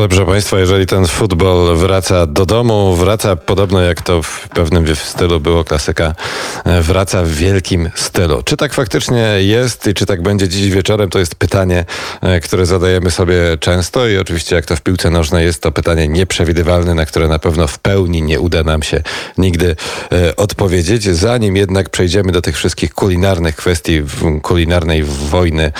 Dobrze Państwa, jeżeli ten futbol wraca do domu, wraca podobno jak to w pewnym stylu było klasyka, e, wraca w wielkim stylu. Czy tak faktycznie jest i czy tak będzie dziś wieczorem, to jest pytanie, e, które zadajemy sobie często i oczywiście jak to w piłce nożnej jest to pytanie nieprzewidywalne, na które na pewno w pełni nie uda nam się nigdy e, odpowiedzieć. Zanim jednak przejdziemy do tych wszystkich kulinarnych kwestii, kulinarnej wojny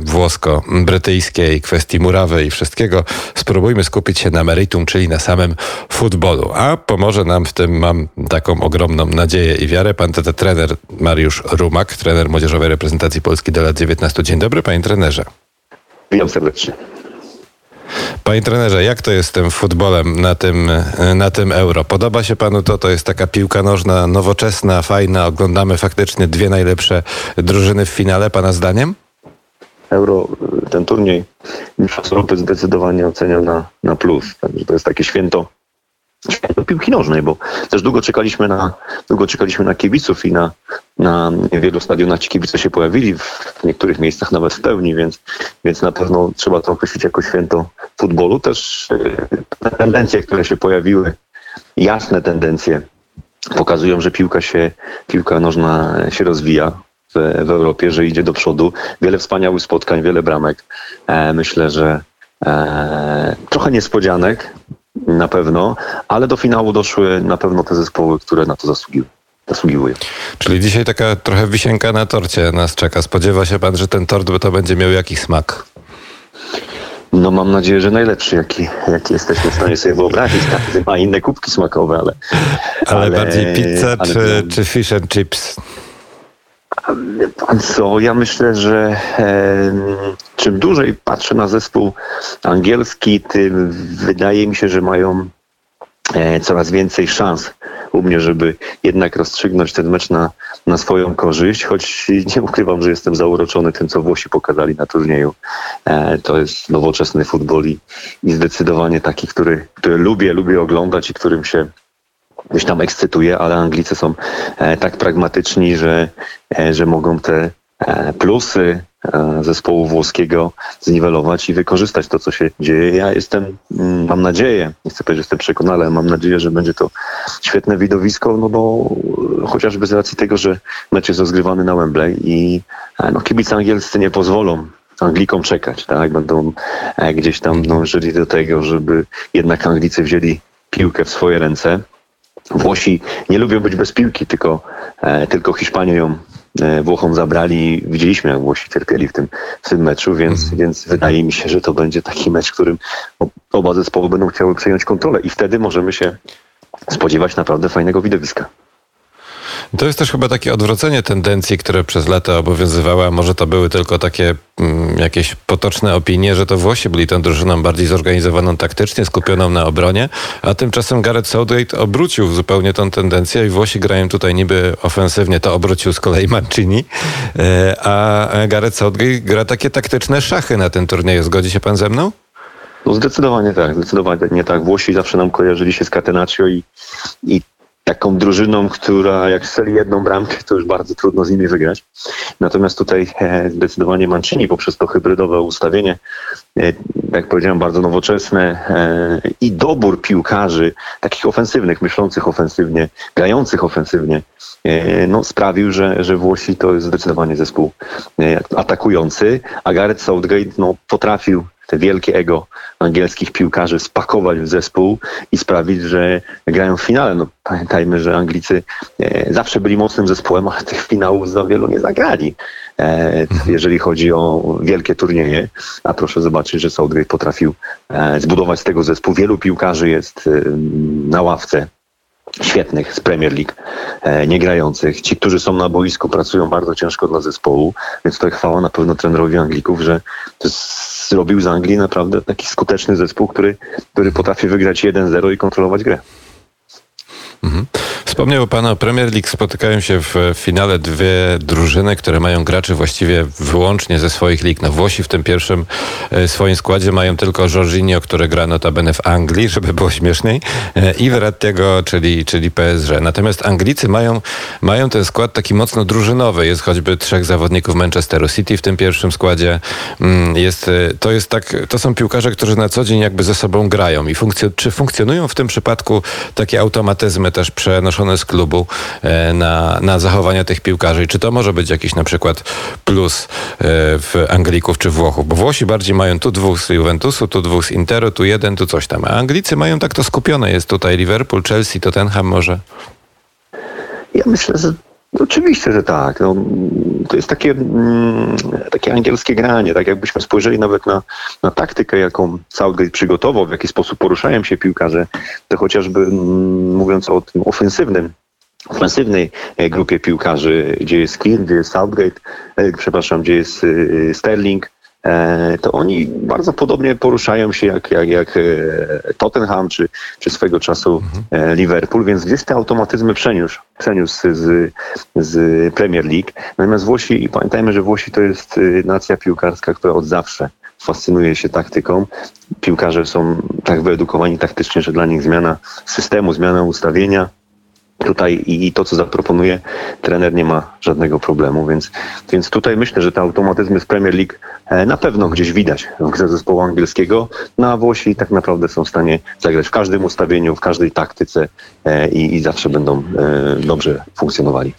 włosko-brytyjskiej, kwestii murawy i wszystkiego, spróbujmy skupić się na meritum, czyli na samym futbolu. A pomoże nam w tym, mam taką ogromną nadzieję i wiarę, pan TT trener Mariusz Rumak, trener młodzieżowej reprezentacji Polski do lat 19. Dzień dobry, panie trenerze. Witam serdecznie. Panie trenerze, jak to jest z tym futbolem na tym, na tym euro? Podoba się panu to? To jest taka piłka nożna, nowoczesna, fajna. Oglądamy faktycznie dwie najlepsze drużyny w finale, pana zdaniem? Euro, ten turniej Mistrzostw Europy zdecydowanie oceniam na, na plus. Także to jest takie święto, święto piłki nożnej, bo też długo czekaliśmy na, długo czekaliśmy na kibiców i na, na wielu stadionach ci kibice się pojawili, w niektórych miejscach nawet w pełni, więc, więc na pewno trzeba to określić jako święto futbolu. Też te tendencje, które się pojawiły, jasne tendencje, pokazują, że piłka się, piłka nożna się rozwija w, w Europie, że idzie do przodu. Wiele wspaniałych spotkań, wiele bramek. E, myślę, że e, trochę niespodzianek na pewno, ale do finału doszły na pewno te zespoły, które na to zasługiły. Zasługiwują. Czyli dzisiaj taka trochę wisienka na torcie nas czeka. Spodziewa się pan, że ten tort to będzie miał jakiś smak? No mam nadzieję, że najlepszy, jaki, jaki jesteśmy w stanie sobie wyobrazić. Każdy ma inne kubki smakowe, ale... Ale, ale bardziej pizza ale, czy, no, czy fish and chips? Co, ja myślę, że e, czym dłużej patrzę na zespół angielski, tym wydaje mi się, że mają e, coraz więcej szans u mnie, żeby jednak rozstrzygnąć ten mecz na, na swoją korzyść, choć nie ukrywam, że jestem zauroczony tym, co Włosi pokazali na turnieju. E, to jest nowoczesny futbol i, i zdecydowanie taki, który, który lubię, lubię oglądać i którym się gdzieś tam ekscytuje, ale Anglicy są e, tak pragmatyczni, że, e, że mogą te e, plusy zespołu włoskiego zniwelować i wykorzystać to, co się dzieje. Ja jestem, mm, mam nadzieję, nie chcę powiedzieć, że jestem przekonany, ale mam nadzieję, że będzie to świetne widowisko, no bo chociażby z racji tego, że mecz jest rozgrywany na Wembley i no, kibice angielscy nie pozwolą Anglikom czekać, tak? Będą gdzieś tam dążyli do tego, żeby jednak Anglicy wzięli piłkę w swoje ręce. Włosi nie lubią być bez piłki, tylko, e, tylko Hiszpanie ją e, Włochom zabrali. Widzieliśmy, jak Włosi cierpieli w tym, w tym meczu, więc, mhm. więc wydaje mi się, że to będzie taki mecz, w którym oba zespoły będą chciały przejąć kontrolę i wtedy możemy się spodziewać naprawdę fajnego widowiska. To jest też chyba takie odwrócenie tendencji, które przez lata obowiązywały, a może to były tylko takie mm, jakieś potoczne opinie, że to Włosi byli tą drużyną bardziej zorganizowaną taktycznie, skupioną na obronie, a tymczasem Gareth Southgate obrócił zupełnie tą tendencję i Włosi grają tutaj niby ofensywnie, to obrócił z kolei Mancini, e, a Gareth Southgate gra takie taktyczne szachy na tym turnieju. Zgodzi się pan ze mną? No zdecydowanie tak, zdecydowanie nie tak. Włosi zawsze nam kojarzyli się z Catenaccio i, i taką drużyną, która jak strzeli jedną bramkę, to już bardzo trudno z nimi wygrać. Natomiast tutaj e, zdecydowanie Mancini poprzez to hybrydowe ustawienie, e, jak powiedziałem, bardzo nowoczesne e, i dobór piłkarzy, takich ofensywnych, myślących ofensywnie, grających ofensywnie, no, sprawił, że, że Włosi to jest zdecydowanie zespół atakujący, a Gareth Southgate no, potrafił te wielkie ego angielskich piłkarzy spakować w zespół i sprawić, że grają w finale. No, pamiętajmy, że Anglicy e, zawsze byli mocnym zespołem, ale tych finałów za wielu nie zagrali, e, mhm. jeżeli chodzi o wielkie turnieje. A proszę zobaczyć, że Southgate potrafił e, zbudować z tego zespół. Wielu piłkarzy jest na ławce świetnych z Premier League, e, niegrających. Ci, którzy są na boisku, pracują bardzo ciężko dla zespołu, więc to chwała na pewno trenerowi Anglików, że zrobił z Anglii naprawdę taki skuteczny zespół, który, który potrafi wygrać 1-0 i kontrolować grę. Mhm. Wspomniał Pan o Premier League. Spotykają się w finale dwie drużyny, które mają graczy właściwie wyłącznie ze swoich lig. No Włosi w tym pierwszym e, swoim składzie mają tylko Jorginho, który gra notabene w Anglii, żeby było śmieszniej, e, i Verrattiego, czyli, czyli PSG. Natomiast Anglicy mają, mają ten skład taki mocno drużynowy. Jest choćby trzech zawodników Manchesteru City w tym pierwszym składzie. Mm, Jest, e, to, jest tak, to są piłkarze, którzy na co dzień jakby ze sobą grają. I funkcjo, czy funkcjonują w tym przypadku takie automatyzmy też przenoszone z klubu e, na, na zachowania tych piłkarzy? I czy to może być jakiś na przykład plus e, w Anglików czy Włochów? Bo Włosi bardziej mają tu dwóch z Juventusu, tu dwóch z Interu, tu jeden, tu coś tam. A Anglicy mają tak to skupione. Jest tutaj Liverpool, Chelsea, Tottenham może. Ja myślę, że oczywiście, że tak. No, to jest takie, mm, takie angielskie granie. Tak jakbyśmy spojrzeli nawet na, na taktykę, jaką Southgate przygotował, w jaki sposób poruszają się piłkarze, to chociażby mm, mówiąc o tym ofensywnym ofensywnej e, grupie piłkarzy, gdzie jest Kier, gdzie jest Southgate, e, przepraszam, gdzie jest e, Sterling, to oni bardzo podobnie poruszają się jak, jak, jak e, Tottenham czy, czy swego czasu e, Liverpool, więc gdzieś te automatyzmy przeniósł, przeniósł z, z Premier League. Natomiast Włosi, pamiętajmy, że Włosi to jest e, nacja piłkarska, która od zawsze fascynuje się taktyką. Piłkarze są tak wyedukowani taktycznie, że dla nich zmiana systemu, zmiana ustawienia tutaj i to, co zaproponuje trener, nie ma żadnego problemu, więc, więc tutaj myślę, że te automatyzmy z Premier League e, na pewno gdzieś widać w grze zespołu angielskiego, no a Włosi tak naprawdę są w stanie zagrać w każdym ustawieniu, w każdej taktyce e, i, i zawsze będą e, dobrze funkcjonowali.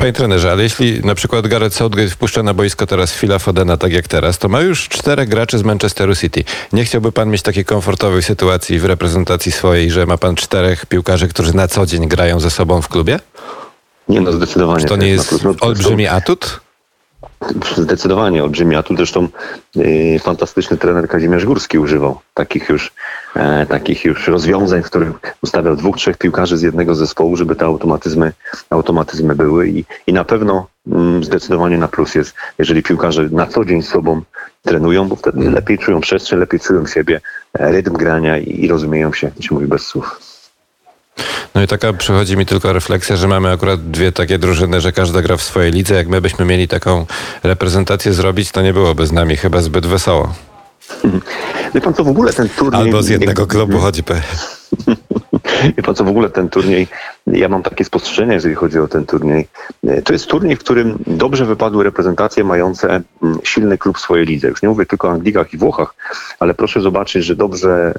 Panie trenerze, ale jeśli na przykład Gareth Southgate wpuszcza na boisko teraz Phila Fodena tak jak teraz, to ma już czterech graczy z Manchesteru City. Nie chciałby pan mieć takiej komfortowej sytuacji w reprezentacji swojej, że ma pan czterech piłkarzy, którzy na co dzień grają ze sobą w klubie? Nie no, zdecydowanie. Czy to nie na jest. No, to olbrzymi atut? Zdecydowanie olbrzymi atut. Zresztą y, fantastyczny trener Kazimierz Górski używał takich już, e, takich już rozwiązań, w których ustawiał dwóch, trzech piłkarzy z jednego zespołu, żeby te automatyzmy, automatyzmy były i, i na pewno mm, zdecydowanie na plus jest, jeżeli piłkarze na co dzień z sobą trenują, bo wtedy lepiej czują przestrzeń, lepiej czują siebie, e, rytm grania i, i rozumieją się, jak się mówi bez słów. No i taka przychodzi mi tylko refleksja, że mamy akurat dwie takie drużyny, że każda gra w swojej lidze. Jak my byśmy mieli taką reprezentację zrobić, to nie byłoby z nami chyba zbyt wesoło. Wie pan co, w ogóle ten turniej... Albo z jednego klubu chodzi. Wie pan co, w ogóle ten turniej, ja mam takie spostrzeżenia, jeżeli chodzi o ten turniej. E, To jest turniej, w którym dobrze wypadły reprezentacje mające mm, silny klub w swojej lidze. Już nie mówię tylko o Anglikach i Włochach, ale proszę zobaczyć, że dobrze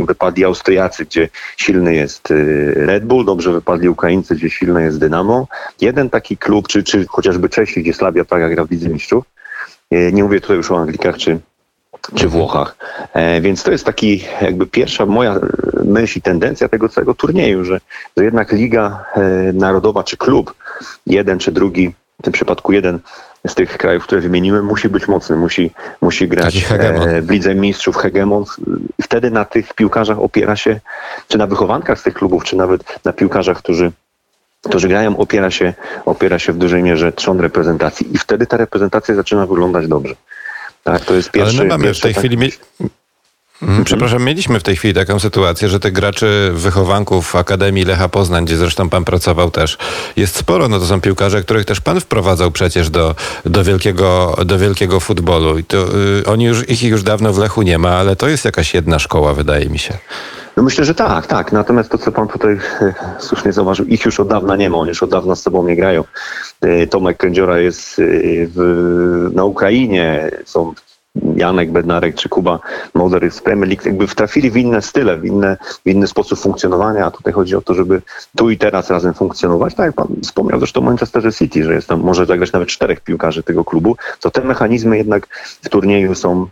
e, wypadli Austriacy, gdzie silny jest e, Red Bull, dobrze wypadli Ukraińcy, gdzie silny jest Dynamo. Jeden taki klub, czy, czy chociażby Czesi, gdzie Slavia Praga gra w Lidze Mistrzów. Nie mówię tutaj już o Anglikach czy, czy Włochach. E, więc to jest taki jakby pierwsza moja myśl i tendencja tego całego turnieju, że, że jednak Liga e, Narodowa czy klub, jeden czy drugi, w tym przypadku jeden z tych krajów, które wymieniłem, musi być mocny, musi, musi grać e, w Lidze Mistrzów, hegemon. Wtedy na tych piłkarzach opiera się, czy na wychowankach z tych klubów, czy nawet na piłkarzach, którzy którzy grają, opiera się, opiera się w dużej mierze trzon reprezentacji i wtedy ta reprezentacja zaczyna wyglądać dobrze. Tak, to jest pierwszy... Ale my mamy w pierwszy tej taki- chwili... Mi... Mhm, Przepraszam, mieliśmy w tej chwili taką sytuację, że tych graczy wychowanków Akademii Lecha Poznań, gdzie zresztą pan pracował też, jest sporo. No to są piłkarze, których też pan wprowadzał przecież do, do, wielkiego, do wielkiego futbolu. I to, y, oni już, ich już dawno w Lechu nie ma, ale to jest jakaś jedna szkoła, wydaje mi się. No myślę, że tak, tak. Natomiast to, co pan tutaj słusznie zauważył, ich już od dawna nie ma, oni już od dawna z sobą nie grają. E, Tomek Kędziora jest e, w, na Ukrainie, są Janek Bednarek czy Kuba Moder jest z Premier League, jakby wtrafili w inne style, w, inne, w inny sposób funkcjonowania, a tutaj chodzi o to, żeby tu i teraz razem funkcjonować. Tak jak pan wspomniał zresztą o Manchesterze City, że jest tam, może zagrać nawet czterech piłkarzy tego klubu, to te mechanizmy jednak w turnieju są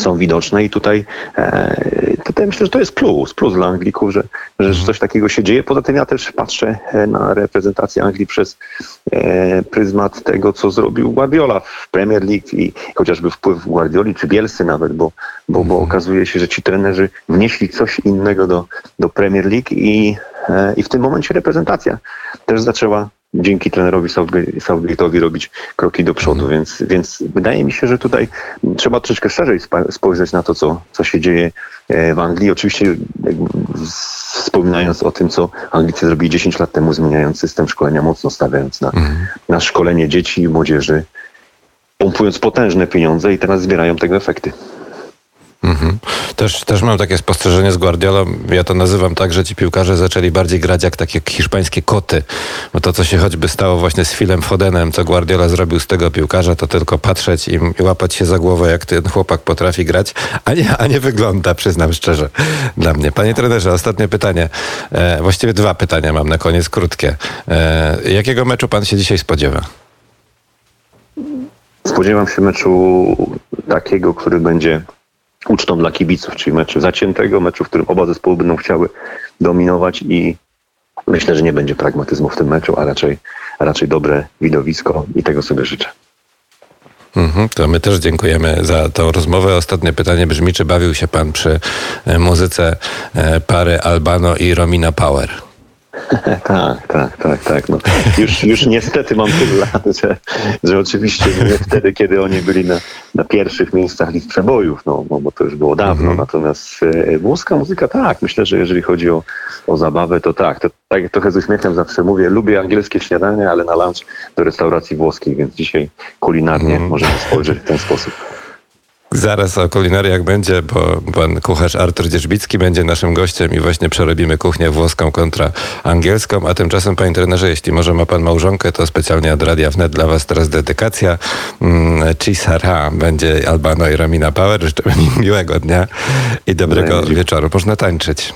są widoczne i tutaj, e, tutaj myślę, że to jest plus, plus dla Anglików, że, że coś takiego się dzieje. Poza tym ja też patrzę e, na reprezentację Anglii przez e, pryzmat tego, co zrobił Guardiola w Premier League i chociażby wpływ Guardioli czy Bielsy nawet, bo, bo, bo okazuje się, że ci trenerzy wnieśli coś innego do, do Premier League i, i w tym momencie reprezentacja też zaczęła dzięki trenerowi Southgate- Southgate'owi robić kroki do przodu, więc, więc wydaje mi się, że tutaj trzeba troszeczkę szerzej spojrzeć na to, co, co się dzieje e, w Anglii. Oczywiście wspominając o tym, co Anglicy zrobili 10 lat temu, zmieniając system szkolenia, mocno stawiając na, na szkolenie dzieci i młodzieży, pompując potężne pieniądze i teraz zbierają tego efekty. Mhm. Też, też mam takie spostrzeżenie z Guardiolą. Ja to nazywam tak, że ci piłkarze zaczęli bardziej grać jak takie hiszpańskie koty. Bo to, co się choćby stało właśnie z Philem Fodenem, co Guardiola zrobił z tego piłkarza, to tylko patrzeć i, i łapać się za głowę, jak ten chłopak potrafi grać, a nie, a nie wygląda, przyznam szczerze, dla mnie. Panie trenerze, ostatnie pytanie. E, właściwie dwa pytania mam na koniec, krótkie. E, jakiego meczu pan się dzisiaj spodziewa? Spodziewam się meczu takiego, który będzie ucztą dla kibiców, czyli meczu zaciętego, meczu, w którym oba zespoły będą chciały dominować i myślę, że nie będzie pragmatyzmu w tym meczu, a raczej, a raczej dobre widowisko i tego sobie życzę. Mhm, to my też dziękujemy za tą rozmowę. Ostatnie pytanie brzmi, czy bawił się pan przy e, muzyce e, pary Albano i Romina Power? Tak, tak, tak, tak. No. Już, już niestety mam tyle lat, że, że oczywiście nie wtedy, kiedy oni byli na, na pierwszych miejscach list przebojów, no, no bo to już było dawno. Natomiast e, włoska muzyka, tak, myślę, że jeżeli chodzi o, o zabawę, to tak. To, tak trochę z uśmiechem zawsze mówię, lubię angielskie śniadania, ale na lunch do restauracji włoskiej, więc dzisiaj kulinarnie możemy spojrzeć w ten sposób. Zaraz o kulinariach będzie, bo pan kucharz Artur Dzierzbicki będzie naszym gościem i właśnie przerobimy kuchnię włoską kontra angielską. A tymczasem, panie trenerze, jeśli może ma pan małżonkę, to specjalnie od Radia Wnet dla was teraz dedykacja. Mm, Ci Sara będzie Albano i Romina Power. Życzę mi miłego dnia i dobrego Będzie. wieczoru. Można tańczyć.